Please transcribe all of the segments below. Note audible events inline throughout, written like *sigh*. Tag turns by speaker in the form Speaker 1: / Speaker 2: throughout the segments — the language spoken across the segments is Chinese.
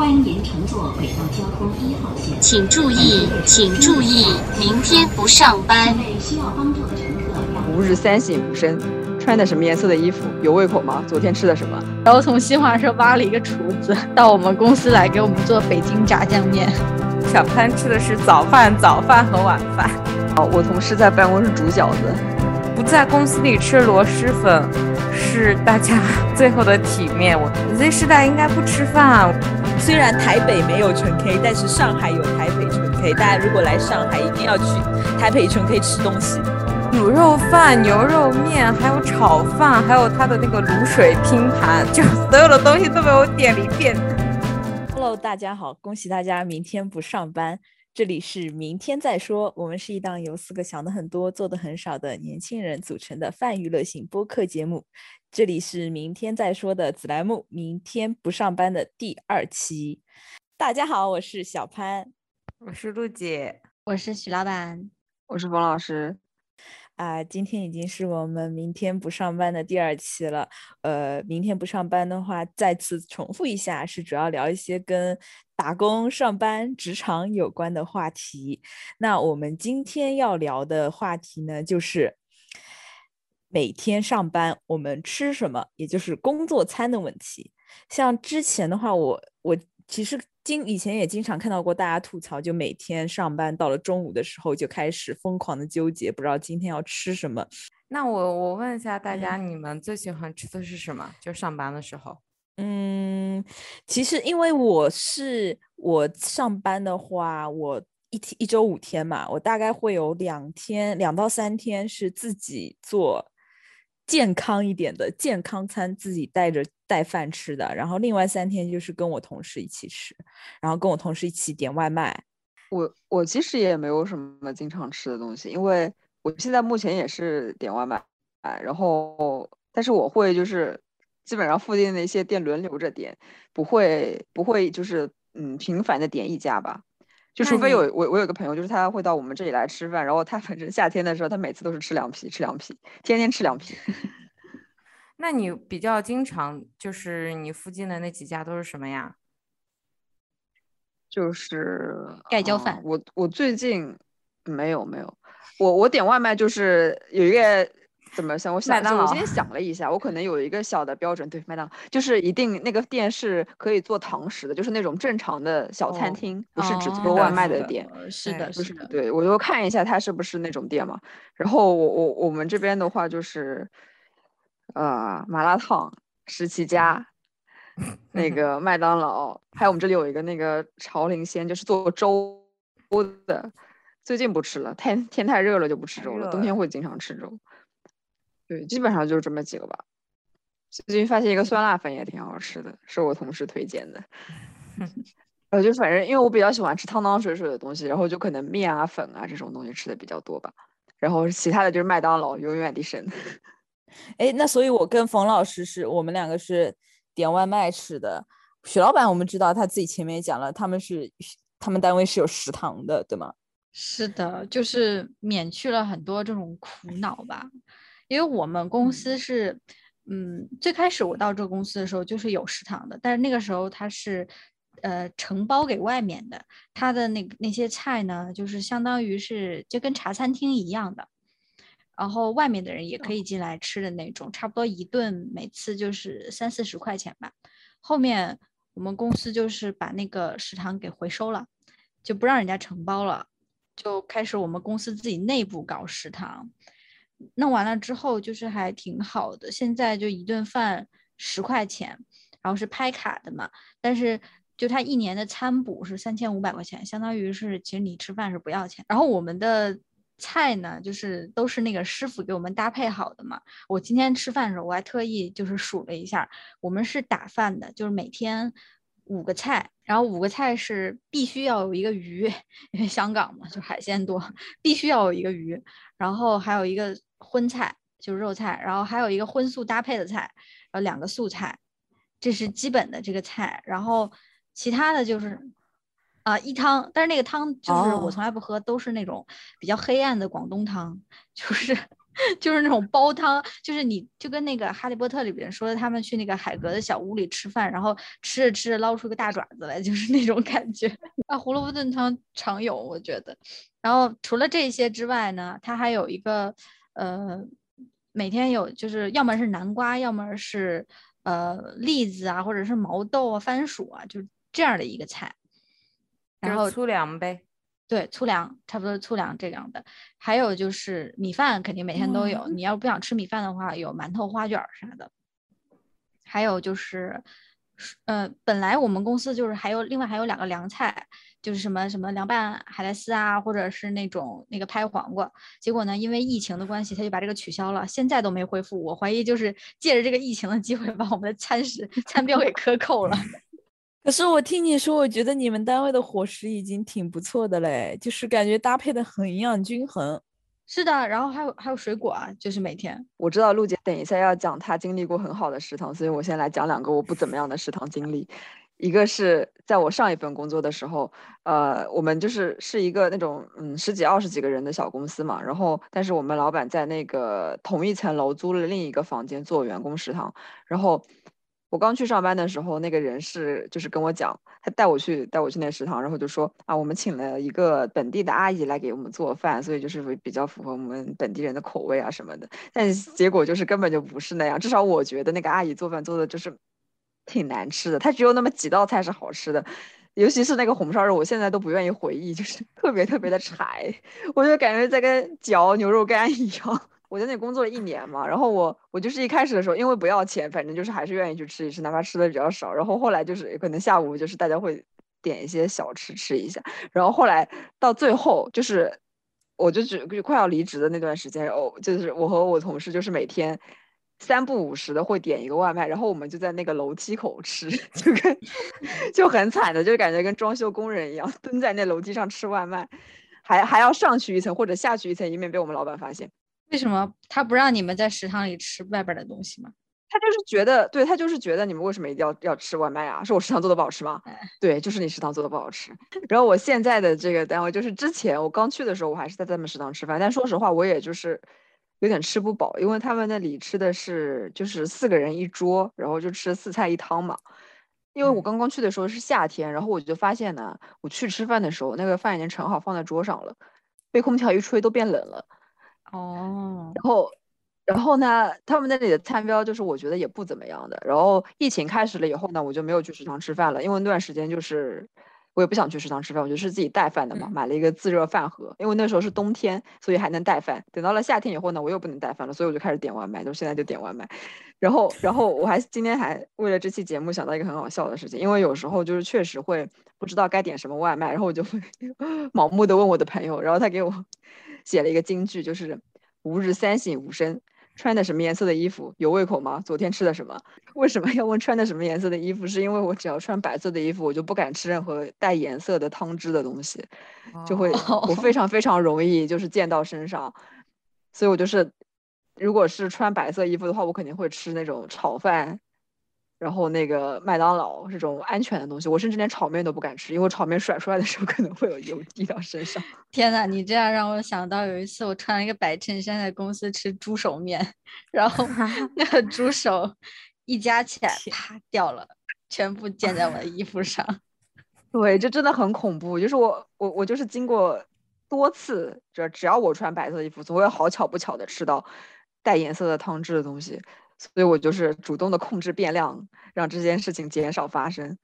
Speaker 1: 欢迎您乘坐轨道交通一号线。
Speaker 2: 请注意，请注意，明天不上班。
Speaker 1: 需要帮助的乘客，
Speaker 3: 吾日三省吾身，穿的什么颜色的衣服？有胃口吗？昨天吃的什么？
Speaker 4: 然后从新华社挖了一个厨子 *laughs* 到我们公司来给我们做北京炸酱面。
Speaker 5: 小潘吃的是早饭、早饭和晚饭。
Speaker 3: 哦，我同事在办公室煮饺子。
Speaker 5: 不在公司里吃螺蛳粉，是大家 *laughs* 最后的体面。我 Z 世代应该不吃饭。
Speaker 6: 虽然台北没有纯 K，但是上海有台北纯 K。大家如果来上海，一定要去台北纯 K 吃东西。
Speaker 5: 卤肉饭、牛肉面，还有炒饭，还有它的那个卤水拼盘，就所有的东西都被我点了一遍。
Speaker 6: Hello，大家好，恭喜大家明天不上班。这里是明天再说，我们是一档由四个想的很多、做的很少的年轻人组成的泛娱乐性播客节目。这里是明天再说的子栏目，明天不上班的第二期。大家好，我是小潘，
Speaker 5: 我是陆姐，
Speaker 4: 我是许老板，
Speaker 3: 我是冯老师。
Speaker 6: 啊，今天已经是我们明天不上班的第二期了。呃，明天不上班的话，再次重复一下，是主要聊一些跟打工、上班、职场有关的话题。那我们今天要聊的话题呢，就是每天上班我们吃什么，也就是工作餐的问题。像之前的话，我我其实。经以前也经常看到过大家吐槽，就每天上班到了中午的时候就开始疯狂的纠结，不知道今天要吃什么。
Speaker 5: 那我我问一下大家，你们最喜欢吃的是什么？就上班的时候。
Speaker 6: 嗯，其实因为我是我上班的话，我一天一周五天嘛，我大概会有两天两到三天是自己做健康一点的健康餐，自己带着。带饭吃的，然后另外三天就是跟我同事一起吃，然后跟我同事一起点外卖。
Speaker 3: 我我其实也没有什么经常吃的东西，因为我现在目前也是点外卖，然后但是我会就是基本上附近的一些店轮流着点，不会不会就是嗯频繁的点一家吧，就除非有我我有个朋友就是他会到我们这里来吃饭，然后他反正夏天的时候他每次都是吃凉皮吃凉皮，天天吃凉皮。*laughs*
Speaker 5: 那你比较经常就是你附近的那几家都是什么呀？
Speaker 3: 就是
Speaker 4: 盖浇饭。
Speaker 3: 呃、我我最近没有没有，我我点外卖就是有一个怎么想？我想我今天想了一下，我可能有一个小的标准，对麦当劳就是一定那个店是可以做堂食的，就是那种正常的小餐厅，
Speaker 4: 哦、
Speaker 3: 不是只做外卖的店。
Speaker 4: 哦、是的，
Speaker 3: 是
Speaker 4: 的。
Speaker 3: 对，我就看一下它是不是那种店嘛。然后我我我们这边的话就是。呃，麻辣烫、十七家，那 *laughs* 个麦当劳，还有我们这里有一个那个朝林鲜，就是做粥的。最近不吃了，天天太热了就不吃粥了。冬天会经常吃粥。对，基本上就是这么几个吧。最近发现一个酸辣粉也挺好吃的，是我同事推荐的。*laughs* 呃，就反正因为我比较喜欢吃汤汤水水的东西，然后就可能面啊、粉啊这种东西吃的比较多吧。然后其他的就是麦当劳永远的神。
Speaker 6: 哎，那所以，我跟冯老师是我们两个是点外卖吃的。许老板，我们知道他自己前面也讲了，他们是他们单位是有食堂的，对吗？
Speaker 4: 是的，就是免去了很多这种苦恼吧。因为我们公司是，嗯，最开始我到这个公司的时候就是有食堂的，但是那个时候它是呃承包给外面的，它的那那些菜呢，就是相当于是就跟茶餐厅一样的。然后外面的人也可以进来吃的那种，差不多一顿每次就是三四十块钱吧。后面我们公司就是把那个食堂给回收了，就不让人家承包了，就开始我们公司自己内部搞食堂。弄完了之后就是还挺好的，现在就一顿饭十块钱，然后是拍卡的嘛，但是就他一年的餐补是三千五百块钱，相当于是其实你吃饭是不要钱。然后我们的。菜呢，就是都是那个师傅给我们搭配好的嘛。我今天吃饭的时候，我还特意就是数了一下，我们是打饭的，就是每天五个菜，然后五个菜是必须要有一个鱼，因为香港嘛，就海鲜多，必须要有一个鱼，然后还有一个荤菜，就是肉菜，然后还有一个荤素搭配的菜，然后两个素菜，这是基本的这个菜，然后其他的就是。啊，一汤，但是那个汤就是我从来不喝，都是那种比较黑暗的广东汤，就是 *laughs* 就是那种煲汤，就是你就跟那个《哈利波特》里边说的，他们去那个海格的小屋里吃饭，然后吃着吃着捞出个大爪子来，就是那种感觉。啊，胡萝卜炖汤常有，我觉得。然后除了这些之外呢，它还有一个呃，每天有就是要么是南瓜，要么是呃栗子啊，或者是毛豆啊、番薯啊，就这样的一个菜。然后
Speaker 5: 粗粮呗。
Speaker 4: 对，粗粮差不多粗粮这样的，还有就是米饭肯定每天都有。你要不想吃米饭的话，有馒头、花卷啥的。还有就是，呃，本来我们公司就是还有另外还有两个凉菜，就是什么什么凉拌海带丝啊，或者是那种那个拍黄瓜。结果呢，因为疫情的关系，他就把这个取消了，现在都没恢复。我怀疑就是借着这个疫情的机会，把我们的餐食餐标给克扣了。*laughs*
Speaker 6: 可是我听你说，我觉得你们单位的伙食已经挺不错的嘞，就是感觉搭配的很营养均衡。
Speaker 4: 是的，然后还有还有水果啊，就是每天。
Speaker 3: 我知道陆姐等一下要讲她经历过很好的食堂，所以我先来讲两个我不怎么样的食堂经历。一个是在我上一份工作的时候，呃，我们就是是一个那种嗯十几二十几个人的小公司嘛，然后但是我们老板在那个同一层楼租了另一个房间做员工食堂，然后。我刚去上班的时候，那个人是就是跟我讲，他带我去带我去那食堂，然后就说啊，我们请了一个本地的阿姨来给我们做饭，所以就是会比较符合我们本地人的口味啊什么的。但结果就是根本就不是那样，至少我觉得那个阿姨做饭做的就是挺难吃的，她只有那么几道菜是好吃的，尤其是那个红烧肉，我现在都不愿意回忆，就是特别特别的柴，*laughs* 我就感觉在跟嚼牛肉干一样。我在那工作了一年嘛，然后我我就是一开始的时候，因为不要钱，反正就是还是愿意去吃一吃，哪怕吃的比较少。然后后来就是可能下午就是大家会点一些小吃吃一下。然后后来到最后就是，我就只就快要离职的那段时间，哦，就是我和我同事就是每天三不五时的会点一个外卖，然后我们就在那个楼梯口吃，*laughs* 就跟就很惨的，就感觉跟装修工人一样，蹲在那楼梯上吃外卖，还还要上去一层或者下去一层，以免被我们老板发现。
Speaker 4: 为什么他不让你们在食堂里吃外边的东西吗？
Speaker 3: 他就是觉得，对他就是觉得你们为什么一定要要吃外卖啊？是我食堂做的不好吃吗？对，就是你食堂做的不好吃。然后我现在的这个单位，就是之前我刚去的时候，我还是在他们食堂吃饭，但说实话，我也就是有点吃不饱，因为他们那里吃的是就是四个人一桌，然后就吃四菜一汤嘛。因为我刚刚去的时候是夏天，然后我就发现呢，我去吃饭的时候，那个饭已经盛好放在桌上了，被空调一吹都变冷了。
Speaker 4: 哦，
Speaker 3: 然后，然后呢？他们那里的餐标就是我觉得也不怎么样的。然后疫情开始了以后呢，我就没有去食堂吃饭了，因为那段时间就是我也不想去食堂吃饭，我就是自己带饭的嘛，买了一个自热饭盒。因为那时候是冬天，所以还能带饭。等到了夏天以后呢，我又不能带饭了，所以我就开始点外卖，就现在就点外卖。然后，然后我还今天还为了这期节目想到一个很好笑的事情，因为有时候就是确实会不知道该点什么外卖，然后我就会 *laughs* 盲目的问我的朋友，然后他给我。写了一个金句，就是“吾日三省吾身”，穿的什么颜色的衣服有胃口吗？昨天吃的什么？为什么要问穿的什么颜色的衣服？是因为我只要穿白色的衣服，我就不敢吃任何带颜色的汤汁的东西，就会我非常 *laughs* 非常容易就是溅到身上，所以我就是，如果是穿白色衣服的话，我肯定会吃那种炒饭。然后那个麦当劳这种安全的东西，我甚至连炒面都不敢吃，因为炒面甩出来的时候可能会有油滴到身上。
Speaker 4: 天呐，你这样让我想到有一次我穿了一个白衬衫在公司吃猪手面，*laughs* 然后 *laughs* 那个猪手一夹起来啪掉了，全部溅在我的衣服上。*laughs*
Speaker 3: 对，这真的很恐怖。就是我我我就是经过多次，只只要我穿白色衣服，总会好巧不巧的吃到带颜色的汤汁的东西。所以我就是主动的控制变量，让这件事情减少发生。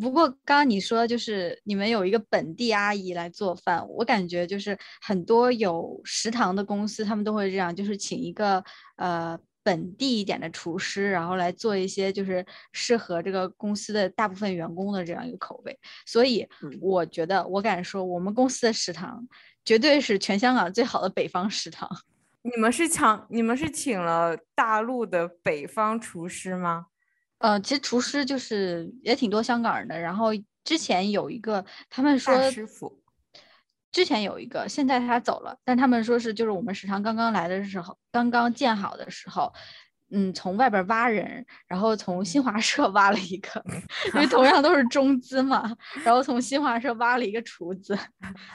Speaker 4: 不过刚刚你说就是你们有一个本地阿姨来做饭，我感觉就是很多有食堂的公司他们都会这样，就是请一个呃本地一点的厨师，然后来做一些就是适合这个公司的大部分员工的这样一个口味。所以我觉得我敢说，我们公司的食堂绝对是全香港最好的北方食堂。
Speaker 5: 你们是抢？你们是请了大陆的北方厨师吗？
Speaker 4: 呃，其实厨师就是也挺多香港人的。然后之前有一个，他们说
Speaker 5: 师傅，
Speaker 4: 之前有一个，现在他走了。但他们说是就是我们食堂刚刚来的时候，刚刚建好的时候，嗯，从外边挖人，然后从新华社挖了一个，因为同样都是中资嘛，然后从新华社挖了一个厨子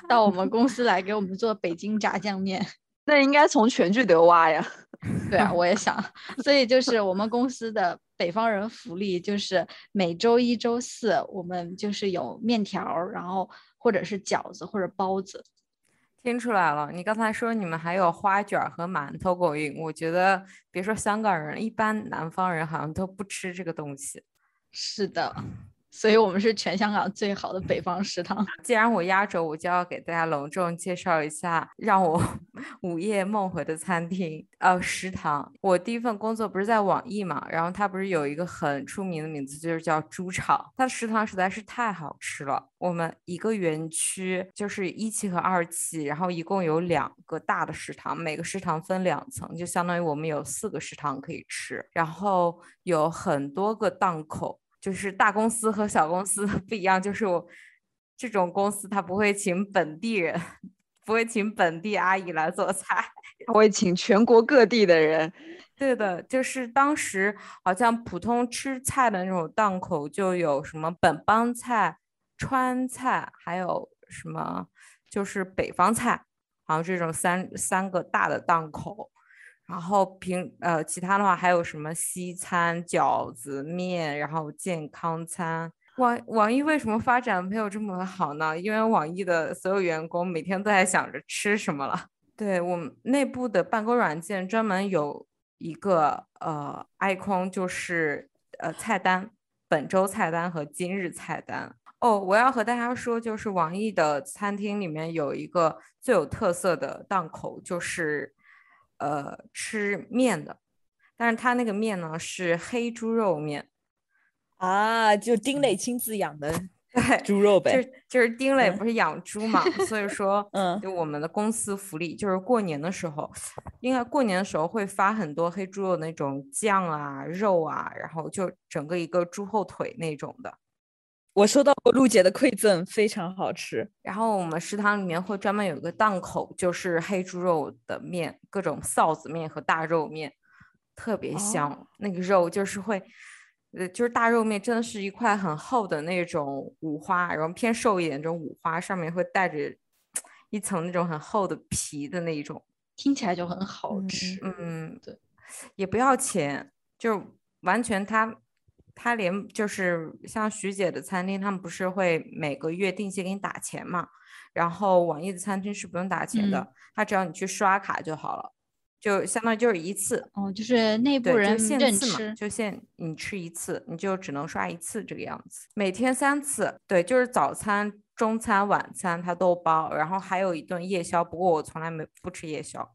Speaker 4: 到我们公司来给我们做北京炸酱面。
Speaker 3: 那应该从全聚德挖呀。*laughs*
Speaker 4: 对啊，我也想，所以就是我们公司的北方人福利，就是每周一、周四我们就是有面条，然后或者是饺子或者包子。
Speaker 5: 听出来了，你刚才说你们还有花卷儿和馒头供应，我觉得别说香港人，一般南方人好像都不吃这个东西。
Speaker 4: 是的，所以我们是全香港最好的北方食堂。
Speaker 5: 既然我压轴，我就要给大家隆重介绍一下让我 *laughs* 午夜梦回的餐厅，呃，食堂。我第一份工作不是在网易嘛，然后它不是有一个很出名的名字，就是叫猪场。它的食堂实在是太好吃了。我们一个园区就是一期和二期，然后一共有两个大的食堂，每个食堂分两层，就相当于我们有四个食堂可以吃，然后有很多个档口。就是大公司和小公司不一样，就是我这种公司它不会请本地人，不会请本地阿姨来做菜，
Speaker 3: 他 *laughs* 会请全国各地的人。
Speaker 5: 对的，就是当时好像普通吃菜的那种档口就有什么本帮菜、川菜，还有什么就是北方菜，好像这种三三个大的档口。然后平呃，其他的话还有什么西餐、饺子面，然后健康餐。网网易为什么发展没有这么好呢？因为网易的所有员工每天都在想着吃什么了。对我们内部的办公软件专门有一个呃 icon，就是呃菜单，本周菜单和今日菜单。哦，我要和大家说，就是网易的餐厅里面有一个最有特色的档口，就是。呃，吃面的，但是他那个面呢是黑猪肉面。
Speaker 6: 啊，就丁磊亲自养的。
Speaker 5: 对 *laughs*
Speaker 6: 猪肉呗，
Speaker 5: 就是就是丁磊不是养猪嘛，*laughs* 所以说，
Speaker 6: 嗯，
Speaker 5: 就我们的公司福利就是过年的时候，应该过年的时候会发很多黑猪肉那种酱啊、肉啊，然后就整个一个猪后腿那种的。
Speaker 6: 我收到过陆姐的馈赠，非常好吃。
Speaker 5: 然后我们食堂里面会专门有一个档口，就是黑猪肉的面，各种臊子面和大肉面，特别香。那个肉就是会，呃，就是大肉面真的是一块很厚的那种五花，然后偏瘦一点这种五花，上面会带着一层那种很厚的皮的那一种，
Speaker 4: 听起来就很好吃。
Speaker 5: 嗯，
Speaker 4: 对，
Speaker 5: 也不要钱，就完全它。他连就是像徐姐的餐厅，他们不是会每个月定期给你打钱嘛？然后网易的餐厅是不用打钱的，他只要你去刷卡就好了，就相当于就是一次
Speaker 4: 哦，就是内部人
Speaker 5: 限
Speaker 4: 认
Speaker 5: 次嘛，就限你吃一次，你就只能刷一次这个样子。每天三次，对，就是早餐、中餐、晚餐他都包，然后还有一顿夜宵，不过我从来没不吃夜宵，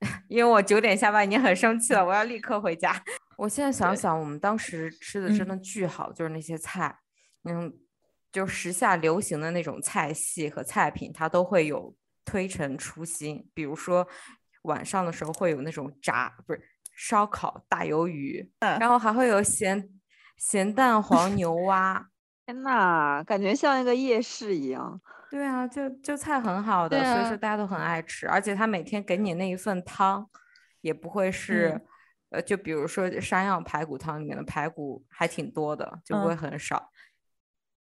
Speaker 5: *laughs* 因为我九点下班已经很生气了，我要立刻回家。我现在想想，我们当时吃的真的巨好，就是那些菜，嗯，就时下流行的那种菜系和菜品，它都会有推陈出新。比如说晚上的时候会有那种炸，不是烧烤大鱿鱼，然后还会有咸咸蛋黄牛 *laughs* 蛙。
Speaker 3: 天呐，感觉像一个夜市一样。
Speaker 5: 对啊，就就菜很好的，所以说大家都很爱吃，而且他每天给你那一份汤，也不会是。呃，就比如说山药排骨汤里面的排骨还挺多的，就不会很少。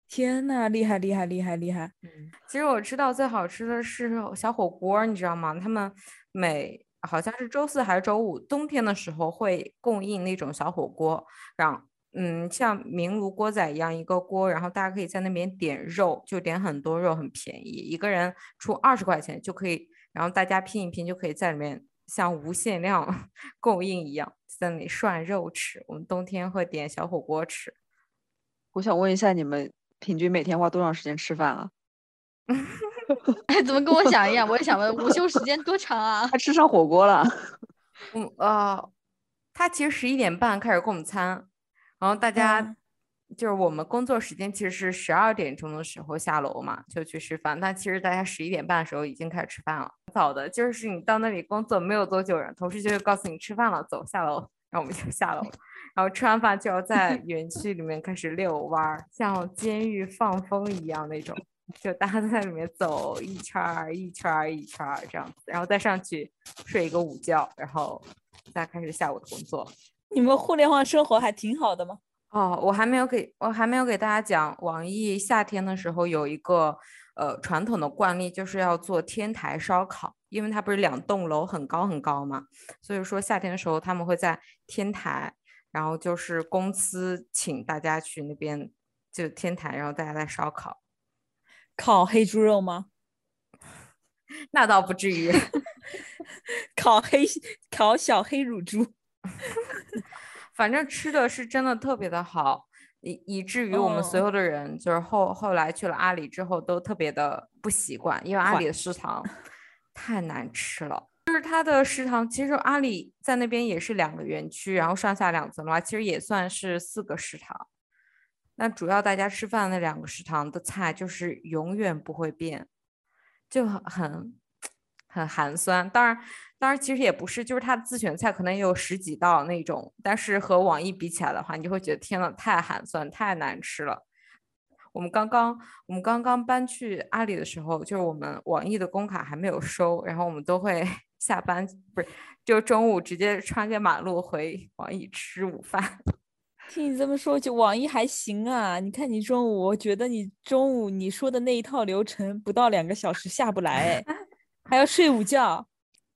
Speaker 6: 天呐，厉害厉害厉害厉害！
Speaker 5: 嗯，其实我知道最好吃的是小火锅，你知道吗？他们每好像是周四还是周五，冬天的时候会供应那种小火锅，让嗯像明炉锅仔一样一个锅，然后大家可以在那边点肉，就点很多肉，很便宜，一个人出二十块钱就可以，然后大家拼一拼就可以在里面。像无限量 *laughs* 供应一样，在那里涮肉吃。我们冬天会点小火锅吃。
Speaker 3: 我想问一下，你们平均每天花多长时间吃饭啊？
Speaker 4: 哎，*laughs* 怎么跟我想一样？我也想问，午休时间多长啊？
Speaker 3: 他吃上火锅了。
Speaker 5: 嗯呃，他其实十一点半开始供餐，然后大家。就是我们工作时间其实是十二点钟的时候下楼嘛，就去吃饭。但其实大家十一点半的时候已经开始吃饭了，早的就是你到那里工作没有多久，同事就会告诉你吃饭了，走下楼，然后我们就下楼，*laughs* 然后吃完饭就要在 *laughs* 园区里面开始遛弯儿，像监狱放风一样那种，就大家都在里面走一圈儿一圈儿一圈儿这样子，然后再上去睡一个午觉，然后再开始下午的工作。
Speaker 6: 你们互联网生活还挺好的吗？
Speaker 5: 哦，我还没有给我还没有给大家讲，网易夏天的时候有一个呃传统的惯例就是要做天台烧烤，因为它不是两栋楼很高很高嘛，所以说夏天的时候他们会在天台，然后就是公司请大家去那边就天台，然后大家在烧烤。
Speaker 6: 烤黑猪肉吗？*laughs*
Speaker 5: 那倒不至于，*laughs*
Speaker 6: 烤黑烤小黑乳猪，*laughs*
Speaker 5: 反正吃的是真的特别的好，以以至于我们所
Speaker 6: 哦
Speaker 5: 有的人就是后后来去了阿里之后都特别的不习惯，因为阿里的食堂太难吃了。就是它的食堂，其实阿里在那边也是两个园区，然后上下两层的话，其实也算是四个食堂。那主要大家吃饭的那两个食堂的菜就是永远不会变，就很很很寒酸。当然，当然其实也不是，就是它自选菜可能也有十几道那种，但是和网易比起来的话，你就会觉得天呐，太寒酸，太难吃了。我们刚刚我们刚刚搬去阿里的时候，就是我们网易的工卡还没有收，然后我们都会 *laughs* 下班不是就中午直接穿越马路回网易吃午饭。*laughs*
Speaker 6: 听你这么说，就网易还行啊。你看你中午，我觉得你中午你说的那一套流程不到两个小时下不来，*laughs* 还要睡午觉。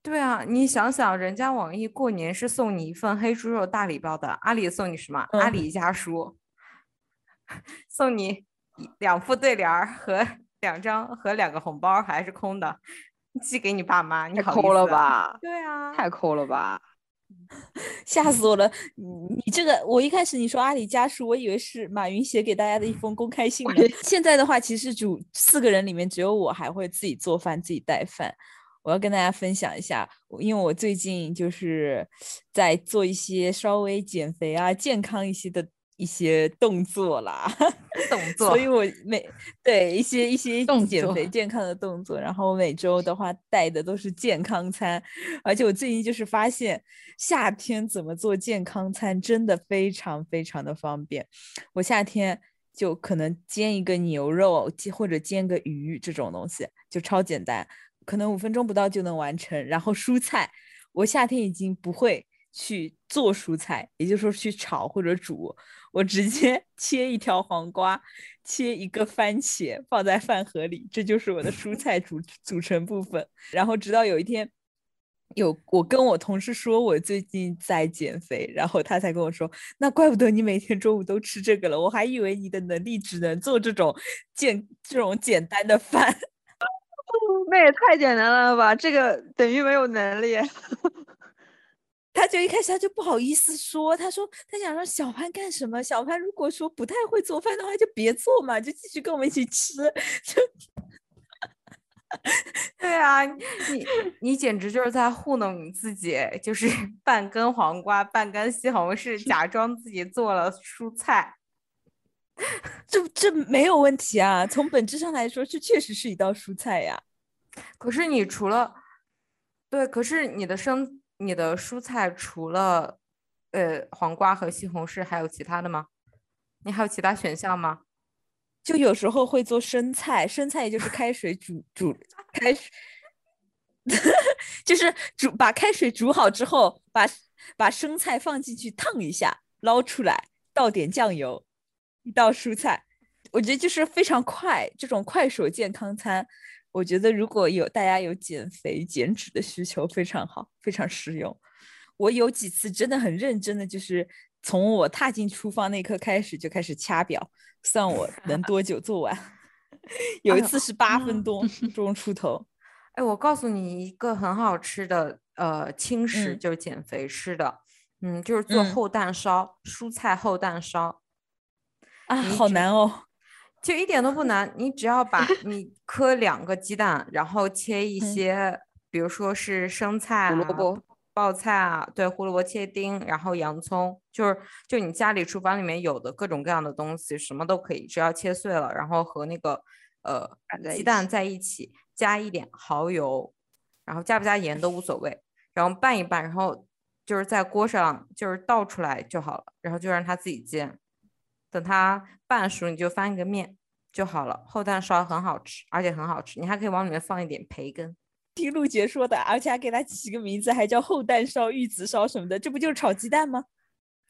Speaker 5: 对啊，你想想，人家网易过年是送你一份黑猪肉大礼包的，阿里送你什么？阿
Speaker 6: 嗯
Speaker 5: 里家书，*laughs* 送你两副对联儿和 *laughs* 两张和两个红包还是空的，寄给你爸妈，你
Speaker 3: 太
Speaker 5: 好
Speaker 3: 抠了？吧？
Speaker 5: 对啊，
Speaker 3: 太抠了吧？*laughs*
Speaker 6: 吓死我了！你你这个，我一开始你说阿里家书，我以为是马云写给大家的一封公开信呢。现在的话，其实主四个人里面只有我还会自己做饭、自己带饭。我要跟大家分享一下，因为我最近就是在做一些稍微减肥啊、健康一些的一些动作啦。
Speaker 5: 动作
Speaker 6: 所以我每对一些一些减肥健康的动作，然后我每周的话带的都是健康餐，而且我最近就是发现夏天怎么做健康餐真的非常非常的方便。我夏天就可能煎一个牛肉，煎或者煎个鱼这种东西，就超简单，可能五分钟不到就能完成。然后蔬菜，我夏天已经不会去做蔬菜，也就是说去炒或者煮，我直接 *laughs* 切一条黄瓜，切一个番茄放在饭盒里，这就是我的蔬菜组组成部分。然后直到有一天。有我跟我同事说我最近在减肥，然后他才跟我说，那怪不得你每天中午都吃这个了，我还以为你的能力只能做这种简这种简单的饭。*laughs*
Speaker 3: 那也太简单了吧？这个等于没有能力。*laughs*
Speaker 6: 他就一开始他就不好意思说，他说他想让小潘干什么？小潘如果说不太会做饭的话，就别做嘛，就继续跟我们一起吃。就 *laughs*
Speaker 5: 对啊，你你简直就是在糊弄你自己，就是半根黄瓜，半根西红柿，假装自己做了蔬菜。
Speaker 6: 这这没有问题啊，从本质上来说，这确实是一道蔬菜呀。
Speaker 5: 可是你除了，对，可是你的生你的蔬菜除了呃黄瓜和西红柿，还有其他的吗？你还有其他选项吗？
Speaker 6: 就有时候会做生菜，生菜也就是开水煮煮开水，*laughs* 就是煮把开水煮好之后，把把生菜放进去烫一下，捞出来，倒点酱油，一道蔬菜。我觉得就是非常快，这种快手健康餐，我觉得如果有大家有减肥减脂的需求，非常好，非常实用。我有几次真的很认真的，就是从我踏进厨房那一刻开始就开始掐表，算我能多久做完。*laughs* 有一次是八分
Speaker 5: 嗯
Speaker 6: 多钟出头，
Speaker 5: 哎，我告诉你一个很好吃的呃轻食，
Speaker 6: 嗯
Speaker 5: 就是减肥吃的，嗯，就是做
Speaker 6: 嗯
Speaker 5: 厚蛋烧，蔬菜厚蛋烧。
Speaker 6: 啊，好难哦。
Speaker 5: 就一点都不难，你只要把你磕两个鸡蛋，然后切一
Speaker 6: 嗯
Speaker 5: 些，比如说是生菜
Speaker 3: 胡萝
Speaker 5: 啊
Speaker 3: 卜、
Speaker 5: 爆菜啊，对，胡萝卜切丁，然后洋葱，就是就你家里厨房里面有的各种各样的东西，什么都可以，只要切碎了，然后和那个呃鸡蛋在一起，加一点蚝油，然后加不加盐都无所谓，然后拌一拌，然后就是在锅上就是倒出来就好了，然后就让它自己煎。等它半熟，你就翻一个面就好了。厚蛋烧很好吃，而且很好吃，你还可以往里面放一点培根。
Speaker 6: 听陆杰说的，而且还给它起个名字，还叫厚蛋烧、玉子烧什么的，这不就是炒鸡蛋吗？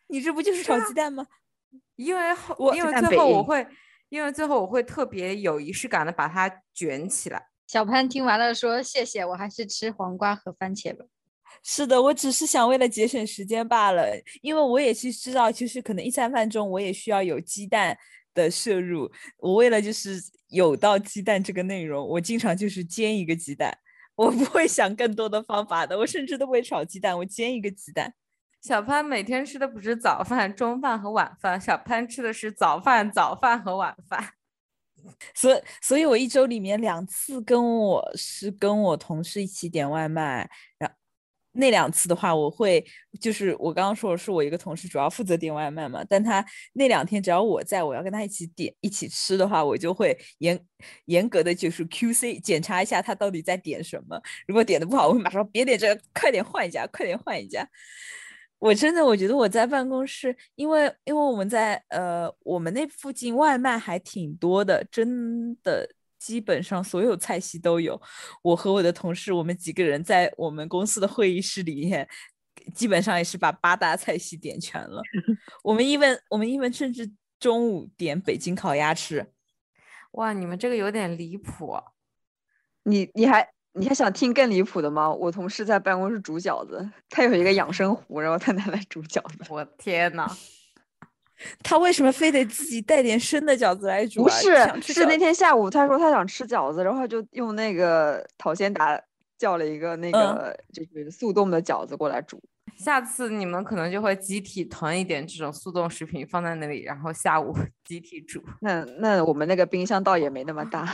Speaker 6: 你这不就是炒鸡蛋吗？
Speaker 5: 因为后
Speaker 6: 我
Speaker 5: 因为最后我会因为最后我会特别有仪式感的把它卷起来。
Speaker 4: 小潘听完了说：“谢谢，我还是吃黄瓜和番茄吧。”
Speaker 6: 是的，我只是想为了节省时间罢了，因为我也是知道，就是可能一餐饭中我也需要有鸡蛋的摄入。我为了就是有到鸡蛋这个内容，我经常就是煎一个鸡蛋，我不会想更多的方法的，我甚至都不会炒鸡蛋，我煎一个鸡蛋。
Speaker 5: 小潘每天吃的不是早饭、中饭和晚饭，小潘吃的是早饭、早饭和晚饭。*laughs*
Speaker 6: 所以，所以我一周里面两次跟我是跟我同事一起点外卖，然。那两次的话，我会就是我刚刚说的是我一个同事主要负责点外卖嘛，但他那两天只要我在，我要跟他一起点一起吃的话，我就会严严格的就是 Q C 检查一下他到底在点什么。如果点的不好，我会马上别点这个，快点换一家，快点换一家。我真的我觉得我在办公室，因为因为我们在呃我们那附近外卖还挺多的，真的。基本上所有菜系都有。我和我的同事，我们几个人在我们公司的会议室里面，基本上也是把八大菜系点全了。*laughs* 我们一问，我们一问，甚至中午点北京烤鸭吃。
Speaker 5: 哇，你们这个有点离谱。
Speaker 3: 你你还你还想听更离谱的吗？我同事在办公室煮饺子，他有一个养生壶，然后他拿来煮饺子。
Speaker 5: 我天呐！
Speaker 6: 他为什么非得自己带点生的饺子来煮？
Speaker 3: 不是，是那天下午他说他想吃饺子，然后就用那个讨鲜达叫了一个那个就是速冻的饺子过来煮。
Speaker 5: 下次你们可能就会集体囤一点这种速冻食品放在那里，然后下午 *laughs* 集体煮。
Speaker 3: 那那我们那个冰箱倒也没那么大。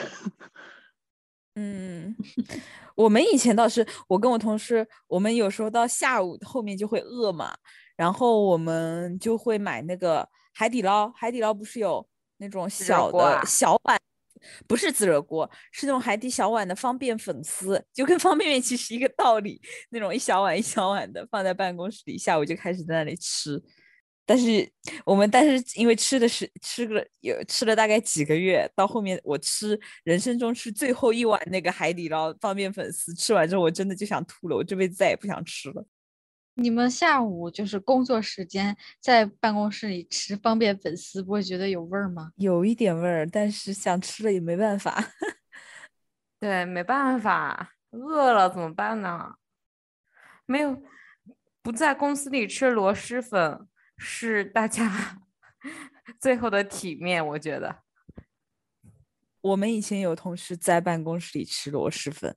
Speaker 3: *laughs*
Speaker 6: 嗯，我们以前倒是我跟我同事，我们有时候到下午后面就会饿嘛。然后我们就会买那个海底捞，海底捞不是有那种小的小碗，不是自热锅，是那种海底小碗的方便粉丝，就跟方便面其实一个道理。那种一小碗一小碗的放在办公室里，下午就开始在那里吃。但是我们但是因为吃的是吃个有吃了大概几个月，到后面我吃人生中吃最后一碗那个海底捞方便粉丝，吃完之后我真的就想吐了，我这辈子再也不想吃了。
Speaker 4: 你们下午就是工作时间在办公室里吃方便粉丝，不会觉得有味儿吗？
Speaker 6: 有一点味儿，但是想吃了也没办法。*laughs*
Speaker 5: 对，没办法，饿了怎么办呢？没有，不在公司里吃螺蛳粉是大家 *laughs* 最后的体面，我觉得。
Speaker 6: 我们以前有同事在办公室里吃螺蛳粉。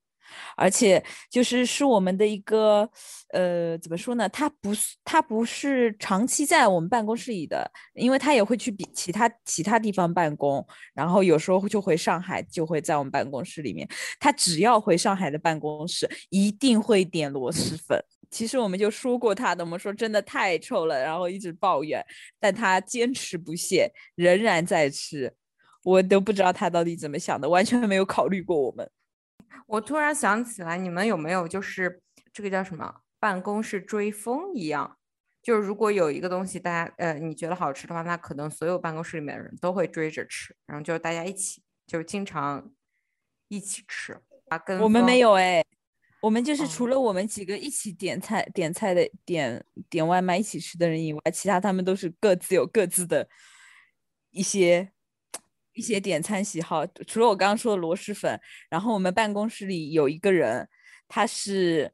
Speaker 6: 而且就是是我们的一个，呃，怎么说呢？他不是他不是长期在我们办公室里的，因为他也会去比其他其他地方办公，然后有时候就回上海，就会在我们办公室里面。他只要回上海的办公室，一定会点螺蛳粉。其实我们就说过他的，我们说真的太臭了，然后一直抱怨，但他坚持不懈，仍然在吃。我都不知道他到底怎么想的，完全没有考虑过我们。
Speaker 5: 我突然想起来，你们有没有就是这个叫什么办公室追风一样？就是如果有一个东西，大家呃你觉得好吃的话，那可能所有办公室里面的人都会追着吃，然后就是大家一起，就是经常一起吃啊。跟
Speaker 6: 我们没有哎，我们就是除了我们几个一起点菜点菜的点点外卖一起吃的人以外，其他他们都是各自有各自的一些。一些点餐喜好，除了我刚刚说的螺蛳粉，然后我们办公室里有一个人，他是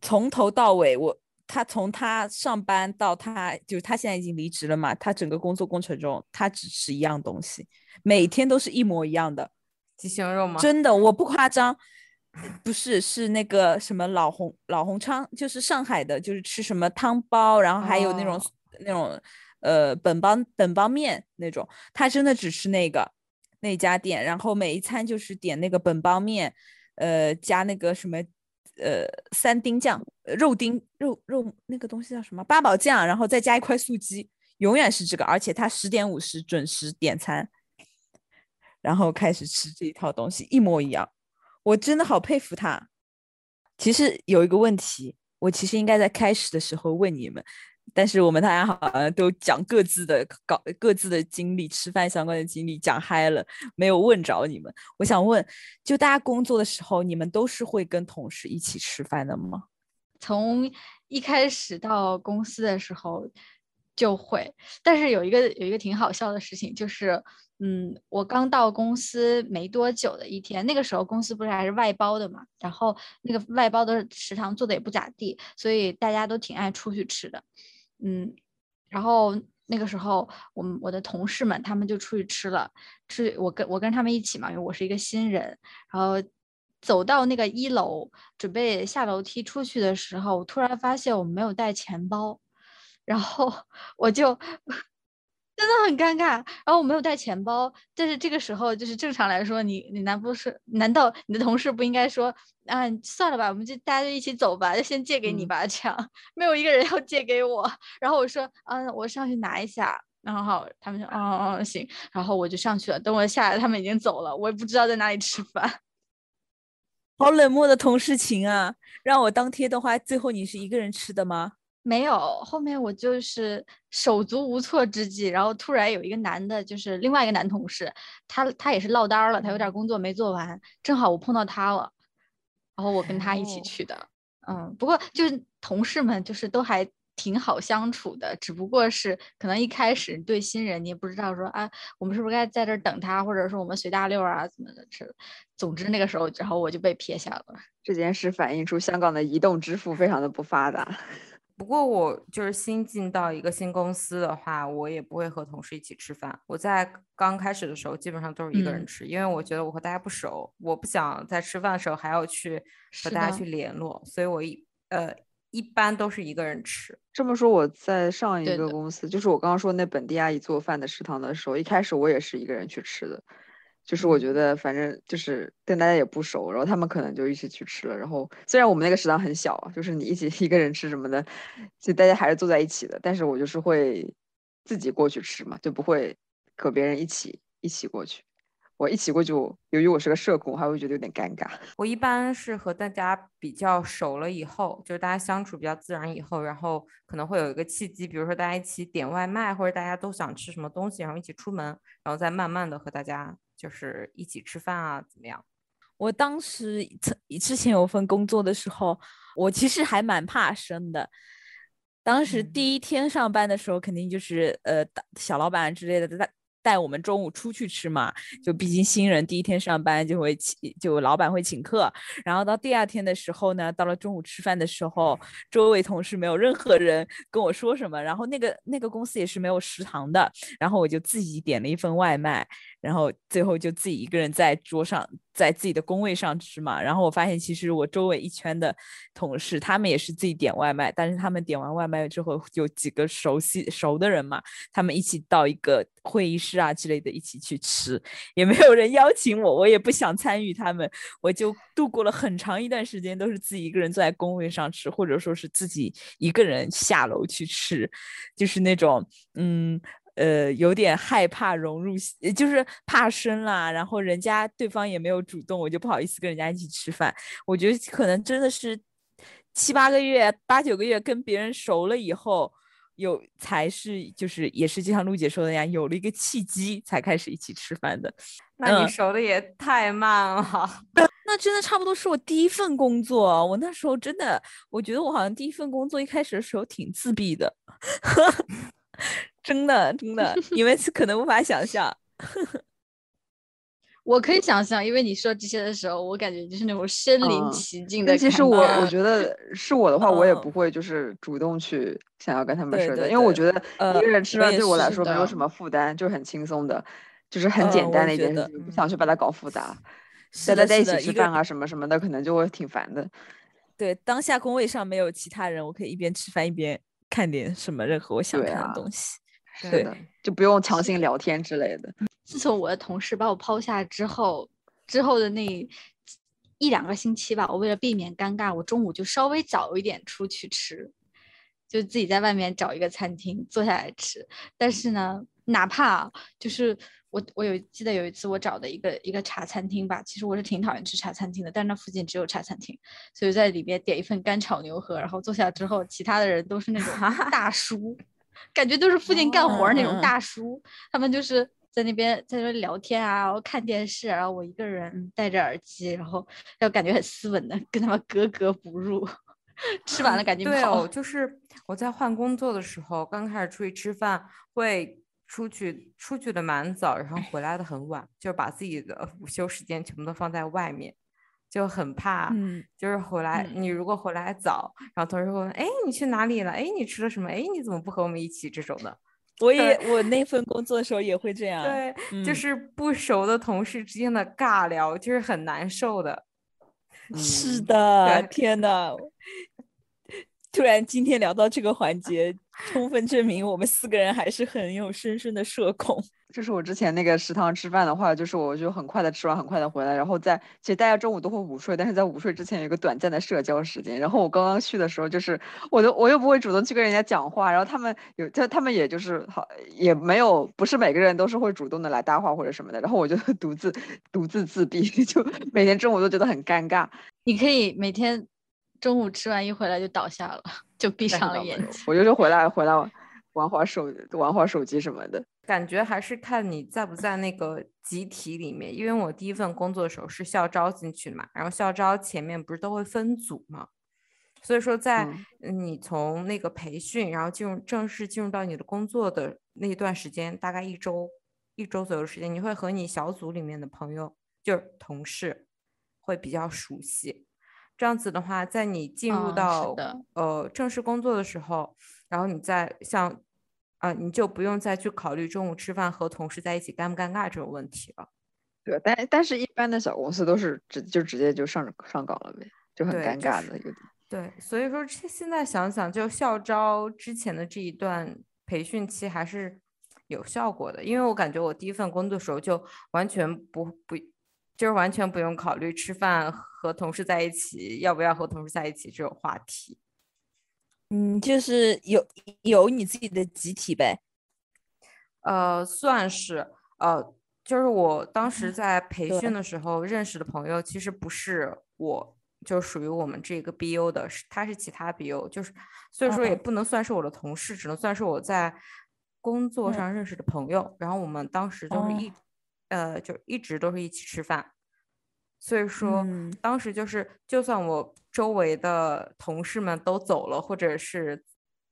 Speaker 6: 从头到尾，我他从他上班到他就是他现在已经离职了嘛，他整个工作过程中他只吃一样东西，每天都是一模一样的
Speaker 5: 鸡胸肉吗？
Speaker 6: 真的，我不夸张，不是是那个什么老红老红昌，就是上海的，就是吃什么汤包，然后还有那种那种。呃，本帮本帮面那种，他真的只吃那个那家店，然后每一餐就是点那个本帮面，呃，加那个什么，呃，三丁酱，肉丁肉肉那个东西叫什么八宝酱，然后再加一块素鸡，永远是这个，而且他十点五十准时点餐，然后开始吃这一套东西，一模一样，我真的好佩服他。其实有一个问题，我其实应该在开始的时候问你们。但是我们大家好像都讲各自的搞各自的经历，吃饭相关的经历讲嗨了，没有问着你们。我想问，就大家工作的时候，你们都是会跟同事一起吃饭的吗？
Speaker 4: 从一开始到公司的时候就会，但是有一个有一个挺好笑的事情，就是嗯，我刚到公司没多久的一天，那个时候公司不是还是外包的嘛，然后那个外包的食堂做的也不咋地，所以大家都挺爱出去吃的。嗯，然后那个时候我们我的同事们他们就出去吃了，吃我跟我跟他们一起嘛，因为我是一个新人，然后走到那个一楼准备下楼梯出去的时候，我突然发现我没有带钱包，然后 *laughs* 我就。真的很尴尬，然后我没有带钱包，但是这个时候就是正常来说，你你难不是？难道你的同事不应该说啊，算了吧，我们就大家就一起走吧，就先借给你吧，这样没有一个人要借给我。然后我说，嗯，我上去拿一下。然后他们说，哦哦行。然后我就上去了，等我下来，他们已经走了，我也不知道在哪里吃饭。
Speaker 6: 好冷漠的同事情啊！让我当天的话，最后你是一个人吃的吗？
Speaker 4: 没有，后面我就是手足无措之际，然后突然有一个男的，就是另外一个男同事，他他也是落单了，他有点工作没做完，正好我碰到他了，然后我跟他一起去的。嗯，不过就是同事们就是都还挺好相处的，只不过是可能一开始对新人你也不知道说啊，我们是不是该在这儿等他，或者说我们随大溜啊怎么的，是，总之那个时候，然后我就被撇下了。
Speaker 3: 这件事反映出香港的移动支付非常的不发达。
Speaker 5: 不过我就是新进到一个新公司的话，我也不会和同事一起吃饭。我在刚开始的时候基本上都是一个人吃，因为我觉得我和大家不熟，我不想在吃饭的时候还要去和大家去联络，所以我一呃一般都是一个人吃。
Speaker 3: 这么说，我在上一个公司，就是我刚刚说那本地阿姨做饭的食堂的时候，一开始我也是一个人去吃的。就是我觉得，反正就是跟大家也不熟，然后他们可能就一起去吃了。然后虽然我们那个食堂很小，就是你一起一个人吃什么的，就大家还是坐在一起的。但是我就是会自己过去吃嘛，就不会和别人一起一起过去。我一起过去，由于我是个社恐，还会觉得有点尴尬。
Speaker 5: 我一般是和大家比较熟了以后，就是大家相处比较自然以后，然后可能会有一个契机，比如说大家一起点外卖，或者大家都想吃什么东西，然后一起出门，然后再慢慢的和大家就是一起吃饭啊，怎么样？
Speaker 6: 我当时曾之前有份工作的时候，我其实还蛮怕生的。当时第一天上班的时候，肯定就是呃小老板之类的在。带我们中午出去吃嘛，就毕竟新人第一天上班就会请，就老板会请客。然后到第二天的时候呢，到了中午吃饭的时候，周围同事没有任何人跟我说什么。然后那个那个公司也是没有食堂的，然后我就自己点了一份外卖。然后最后就自己一个人在桌上，在自己的工位上吃嘛。然后我发现，其实我周围一圈的同事，他们也是自己点外卖，但是他们点完外卖之后，有几个熟悉熟的人嘛，他们一起到一个会议室啊之类的，一起去吃，也没有人邀请我，我也不想参与他们，我就度过了很长一段时间，都是自己一个人坐在工位上吃，或者说是自己一个人下楼去吃，就是那种嗯。呃，有点害怕融入，就是怕生啦。然后人家对方也没有主动，我就不好意思跟人家一起吃饭。我觉得可能真的是七八个月、八九个月跟别人熟了以后，有才是就是也是就像陆姐说的那样，有了一个契机才开始一起吃饭的。
Speaker 5: 那你熟的也太慢了。*laughs*
Speaker 6: 那真的差不多是我第一份工作。我那时候真的，我觉得我好像第一份工作一开始的时候挺自闭的。*laughs* 真的，真的，*laughs* 你们可能无法想象。
Speaker 4: 我可以想象，因为你说这些的时候，我感觉就是那种身临其境的。
Speaker 3: 其实我我觉得是我的话，我也不会就是主动去想要跟他们说的，因为我觉得一个人吃饭对我来说没有什么负担，就很轻松的，就是很简单的一件事情，不想去把它搞复杂。大家在一起吃饭啊什么什么的，可能就会挺烦的。*laughs*
Speaker 6: 对，当下工位上没有其他人，我可以一边吃饭一边看点什么任何我想看的东西。
Speaker 3: 对的，就不用强行聊天之类的。
Speaker 4: 自从我的同事把我抛下之后，之后的那一两个星期吧，我为了避免尴尬，我中午就稍微早一点出去吃，就自己在外面找一个餐厅坐下来吃。但是呢，哪怕就是我，我有记得有一次我找的一个一个茶餐厅吧，其实我是挺讨厌吃茶餐厅的，但是那附近只有茶餐厅，所以在里边点一份干炒牛河，然后坐下之后，其他的人都是那种 *laughs* 大叔。感觉都是附近干活那种大叔，他们就是在那边在那聊天啊，然后看电视，然后我一个人戴着耳机，然后要感觉很斯文的跟他们格格不入。*laughs* 吃完了赶紧跑。
Speaker 5: 对哦，就是我在换工作的时候，刚开始出去吃饭会出去出去的蛮早，然后回来的很晚，就是把自己的午休时间全部都放在外面，就很怕，
Speaker 6: 嗯
Speaker 5: 就是回来
Speaker 6: 嗯
Speaker 5: 你如果回来早，然后同事会问，哎，你去哪里了？哎，你吃了什么？哎，你怎么不和我们一起？这种的，
Speaker 6: 我也我那份工作的时候也会这样。
Speaker 5: 对，就
Speaker 6: 嗯
Speaker 5: 是不熟的同事之间的尬聊，就是很难受的。
Speaker 6: 是
Speaker 3: 嗯
Speaker 6: 的，天呐！*laughs* 突然今天聊到这个环节，充分证明我们四个人还是很有深深的社恐。*laughs*
Speaker 3: 就是我之前那个食堂吃饭的话，就是我就很快的吃完，很快的回来，然后在其实大家中午都会午睡，但是在午睡之前有一个短暂的社交时间。然后我刚刚去的时候，就是我都我又不会主动去跟人家讲话，然后他们有他他们也就是好也没有不是每个人都是会主动的来搭话或者什么的，然后我就独自独自自闭，*laughs* 就每天中午都觉得很尴尬。
Speaker 4: 你可以每天中午吃完一回来就倒下了，*laughs* 就闭上了眼睛。
Speaker 3: 我就是回来回来玩会儿手玩会儿手机什么的。
Speaker 5: 感觉还是看你在不在那个集体里面，因为我第一份工作的时候是校招进去嘛，然后校招前面不是都会分组嘛，所以说在你从那个培训，然后进入正式进入到你的工作的那一段时间，大概一周一周左右的时间，你会和你小组里面的朋友，就是同事，会比较熟悉。这样子的话，在你进入到、
Speaker 4: 的
Speaker 5: 呃正式工作的时候，然后你再像啊、你就不用再去考虑中午吃饭和同事在一起尴不尴尬这种问题了。
Speaker 3: 对，但但是一般的小公司都是直就直接就上上岗了呗，就很尴尬的有点。
Speaker 5: 对，所以说这现在想想，就校招之前的这一段培训期还是有效果的，因为我感觉我第一份工作的时候就完全不不，就是完全不用考虑吃饭和同事在一起，要不要和同事在一起这种话题。
Speaker 6: 嗯，就是有有你自己的集体呗。
Speaker 5: 呃，算是呃，就是我当时在培训的时候认识的朋友，其实不是我，就属于我们这个 BU 的，是他是其他 BU，就是所以说也
Speaker 6: 嗯
Speaker 5: 不能算是我的同事，只能算是我在工作
Speaker 6: 嗯
Speaker 5: 上认识的朋友。然后我们当时就是一、
Speaker 6: 哦
Speaker 5: 呃，就一直都是一起吃饭，所以说
Speaker 6: 嗯
Speaker 5: 当时就是，就算我周围的同事们都走了，或者是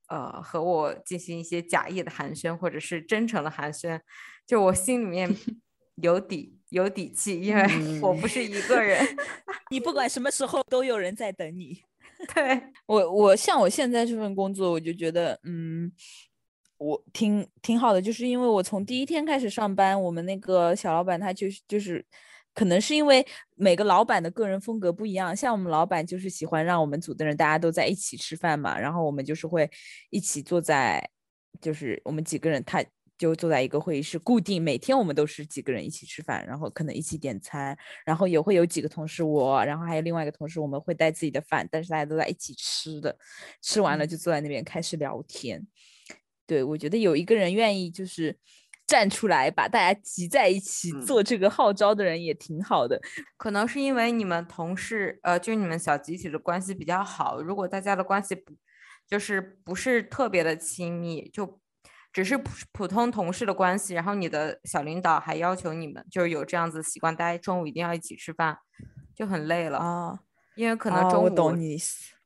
Speaker 5: 呃和我进行一些假意的寒暄，或者是真诚的寒暄，就我心里面 *laughs* 有底有底气，因为我不是一个人。*laughs*
Speaker 6: 你不管什么时候都有人在等你。*laughs*
Speaker 5: 对，
Speaker 6: 我我像我现在这份工作，我就觉得，嗯，我挺挺好的，就是因为我从第一天开始上班，我们那个小老板他就是就是，可能是因为每个老板的个人风格不一样，像我们老板就是喜欢让我们组的人大家都在一起吃饭嘛，然后我们就是会一起坐在，就是我们几个人他。就坐在一个会议室，固定每天我们都是几个人一起吃饭，然后可能一起点餐，然后也会有几个同事我，然后还有另外一个同事，我们会带自己的饭，但是大家都在一起吃的，吃完了
Speaker 5: 嗯
Speaker 6: 就坐在那边开始聊天。对，我觉得有一个人愿意就是站出来把大家集在一起
Speaker 3: 嗯
Speaker 6: 做这个号召的人也挺好的。
Speaker 5: 可能是因为你们同事，呃，就是你们小集体的关系比较好。如果大家的关系不，就是不是特别的亲密，就只是普普通同事的关系，然后你的小领导还要求你们就是有这样子的习惯，大家中午一定要一起吃饭，就很累了。
Speaker 6: 啊，
Speaker 5: 因为可
Speaker 6: 可
Speaker 5: 能中午
Speaker 6: 我懂你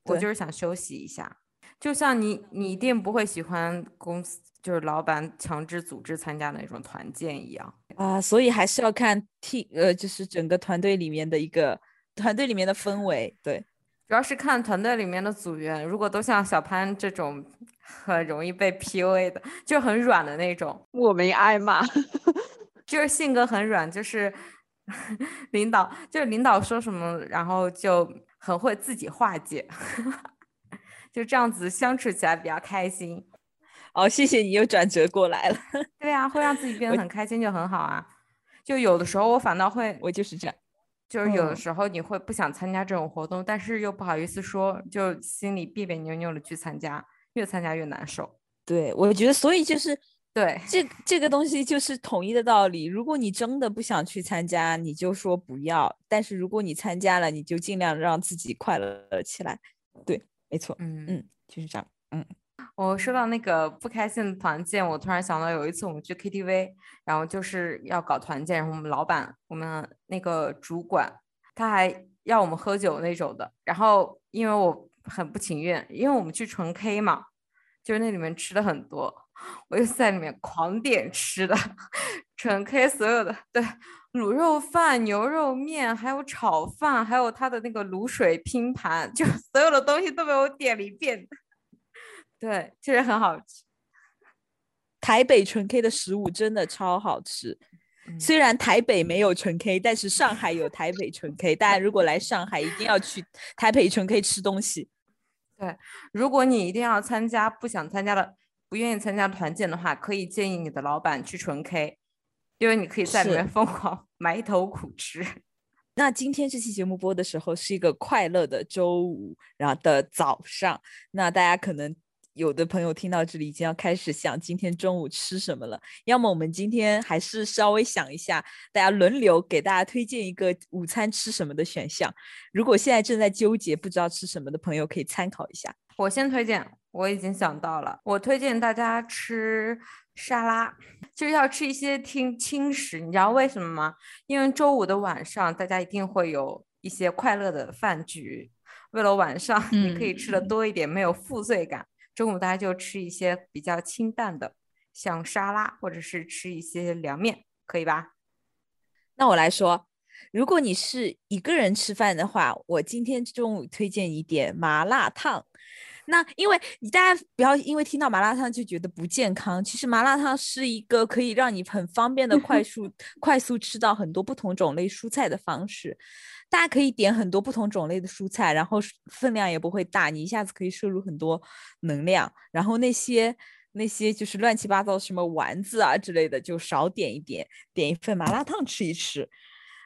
Speaker 5: 我就是想休息一下。就像你，你一定不会喜欢公司就是老板强制组织参加那种团建一样。
Speaker 6: 啊，所以还是要看 T 呃，就是整个团队里面的一个团队里面的氛围。对，
Speaker 5: 主要是看团队里面的组员，如果都像小潘这种很容易被 PUA 的，就很软的那种，
Speaker 3: 我没挨骂。*laughs*
Speaker 5: 就是性格很软，就是 *laughs* 领导就是领导说什么，然后就很会自己化解，就这样子相处起来比较开心。
Speaker 6: 哦，谢谢你又转折过来了，*laughs*
Speaker 5: 对啊、会让自己变得很开心就很好啊。就有的时候我反倒会，
Speaker 6: 我就是这样。
Speaker 5: 就是有的
Speaker 6: 嗯
Speaker 5: 时候你会不想参加这种活动，但是又不好意思说，就心里别别扭扭的去参加，越参加越难受。
Speaker 6: 对，我觉得所以就是
Speaker 5: 对，
Speaker 6: 这这个东西就是统一的道理。如果你真的不想去参加，你就说不要；但是如果你参加了，你就尽量让自己快乐起来。对，没错，
Speaker 5: 嗯
Speaker 6: 嗯，就是这样。
Speaker 5: 嗯我说到那个不开心的团建，我突然想到有一次我们去 KTV，然后就是要搞团建，然后我们老板，我们那个主管，他还要我们喝酒那种的。然后因为我很不情愿，因为我们去纯 K 嘛，就是那里面吃的很多，我就在里面狂点吃的，*laughs* 纯 K 所有的对卤肉饭、牛肉面，还有炒饭，还有它的那个卤水拼盘，就 *laughs* 所有的东西都被我点了一遍。对，确实很好吃。
Speaker 6: 台北纯 K 的食物真的超好吃，虽然台北没有纯 K，但是上海有台北纯 K。大家如果来上海，一定要去台北纯 K 吃东西。
Speaker 5: 对，如果你一定要参加，不想参加的，不愿意参加团建的话，可以建议你的老板去纯 K，因为你可以在里面疯狂 *laughs* 埋头苦吃。
Speaker 6: 那今天这期节目播的时候是一个快乐的周五，然后的早上，那大家可能。有的朋友听到这里已经要开始想今天中午吃什么了。要么我们今天还是稍微想一下，大家轮流给大家推荐一个午餐吃什么的选项。如果现在正在纠结不知道吃什么的朋友，可以参考一下。
Speaker 5: 我先推荐，我已经想到了，我推荐大家吃沙拉，就是要吃一些轻轻食。你知道为什么吗？因为周五的晚上大家一定会有一些快乐的饭局，为了晚上你可以吃的多一点，没有负罪感。中午大家就吃一些比较清淡的，像沙拉或者是吃一些凉面，可以吧？
Speaker 6: 那我来说，如果你是一个人吃饭的话，我今天中午推荐一点麻辣烫。那因为你大家不要因为听到麻辣烫就觉得不健康，其实麻辣烫是一个可以让你很方便的快 *laughs* 速快速吃到很多不同种类蔬菜的方式。大家可以点很多不同种类的蔬菜，然后分量也不会大，你一下子可以摄入很多能量。然后那些那些就是乱七八糟什么丸子啊之类的，就少点一点，点一份麻辣烫吃一吃。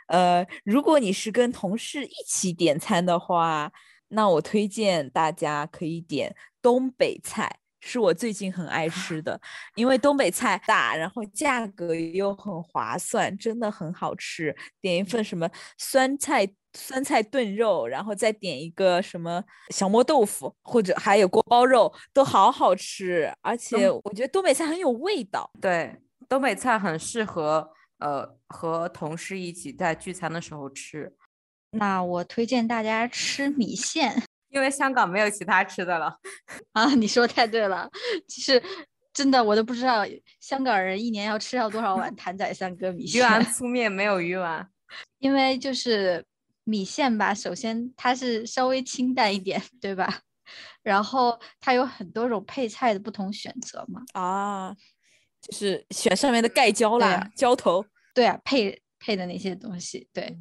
Speaker 6: 呃，如果你是跟同事一起点餐的话，那我推荐大家可以点东北菜。是我最近很爱吃的，*laughs* 因为东北菜大，然后价格又很划算，真的很好吃。点一份什么酸菜酸菜炖肉，然后再点一个什么小磨豆腐，或者还有锅包肉，都好好吃。而且我觉得东北菜很有味道。
Speaker 5: 对，东北菜很适合呃和同事一起在聚餐的时候吃。
Speaker 4: 那我推荐大家吃米线。*laughs*
Speaker 5: 因为香港没有其他吃的了 *laughs*
Speaker 4: 啊！你说太对了，其实真的我都不知道香港人一年要吃掉多少碗 *laughs* 谭仔三哥米线。
Speaker 5: 鱼丸粗面没有鱼丸，
Speaker 4: 因为就是米线吧，首先它是稍微清淡一点，对吧？然后它有很多种配菜的不同选择嘛。
Speaker 6: 啊，就是选上面的盖浇啦，浇头。
Speaker 4: 对啊，配配的那些东西。对，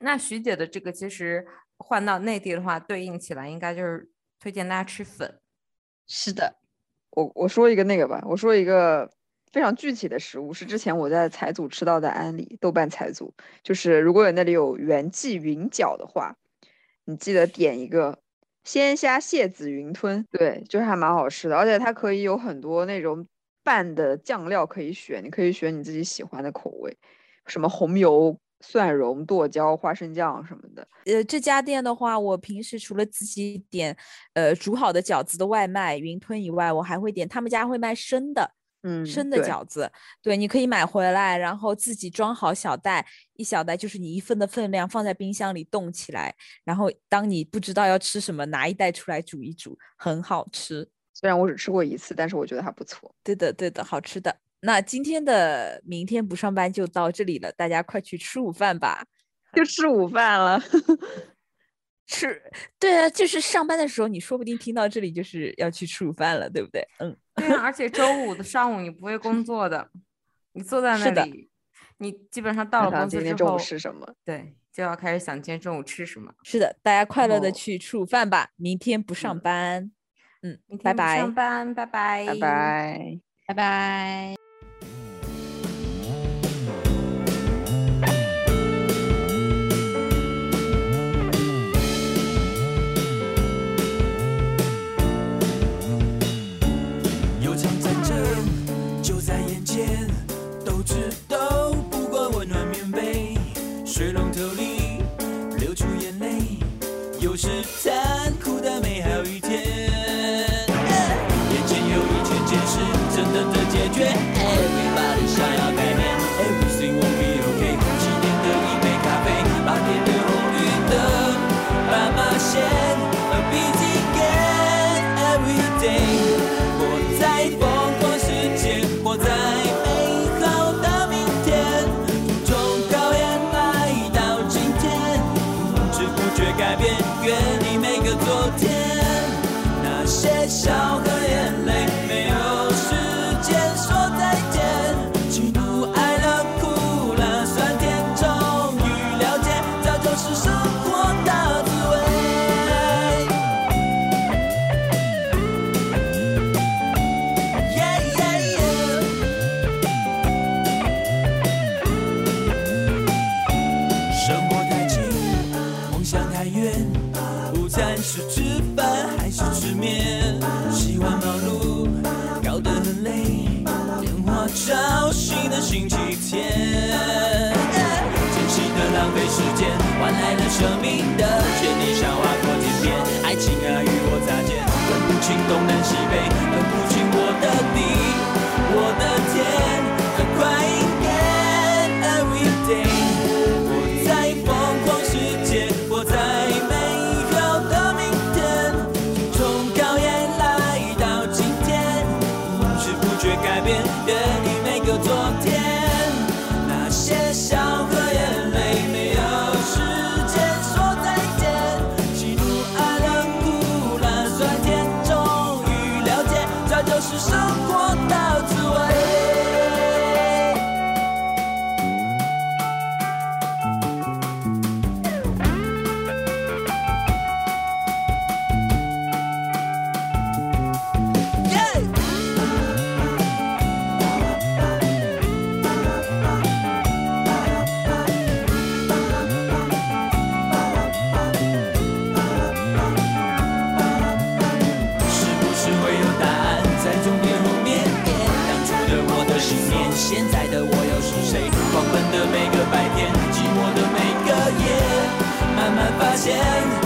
Speaker 5: 那徐姐的这个其实。换到内地的话，对应起来应该就是推荐大家吃粉。
Speaker 4: 是的，
Speaker 3: 我我说一个那个吧，我说一个非常具体的食物，是之前我在财组吃到的安利，豆瓣财组，就是如果有那里有原记云饺的话，你记得点一个鲜虾蟹子云吞，对，就是还蛮好吃的，而且它可以有很多那种拌的酱料可以选，你可以选你自己喜欢的口味，什么红油。蒜蓉、剁椒、花生酱什么的。
Speaker 6: 呃，这家店的话，我平时除了自己点呃煮好的饺子的外卖云吞以外，我还会点他们家会卖生的，
Speaker 3: 嗯，
Speaker 6: 生的饺子。对，你可以买回来，然后自己装好小袋，一小袋就是你一份的分量，放在冰箱里冻起来。然后当你不知道要吃什么，拿一袋出来煮一煮，很好吃。
Speaker 3: 虽然我只吃过一次，但是我觉得还不错。
Speaker 6: 对的，对的，好吃的。那今天的明天不上班就到这里了，大家快去吃午饭吧，
Speaker 3: 就吃午饭了。*laughs*
Speaker 6: 吃，对啊，就是上班的时候，你说不定听到这里就是要去吃午饭了，对不对？嗯，
Speaker 5: 对啊，*laughs* 而且周五的上午你不会工作的，你坐在那里，你基本上到了公司之后，
Speaker 3: 今天中午吃什么？
Speaker 5: 对，就要开始想今天中午吃什么。
Speaker 6: 是的，大家快乐的去吃午饭吧，明天不上班。嗯，拜拜。
Speaker 5: 上班，拜拜，
Speaker 3: 拜拜，
Speaker 4: 拜拜。
Speaker 7: 是吃面？喜欢忙碌，搞得很累，电话吵醒的星期天。真实的浪费时间，换来了生命的权利，像划过天边，爱情啊与我擦肩，分不清东南西北，分不清我的你，我的现。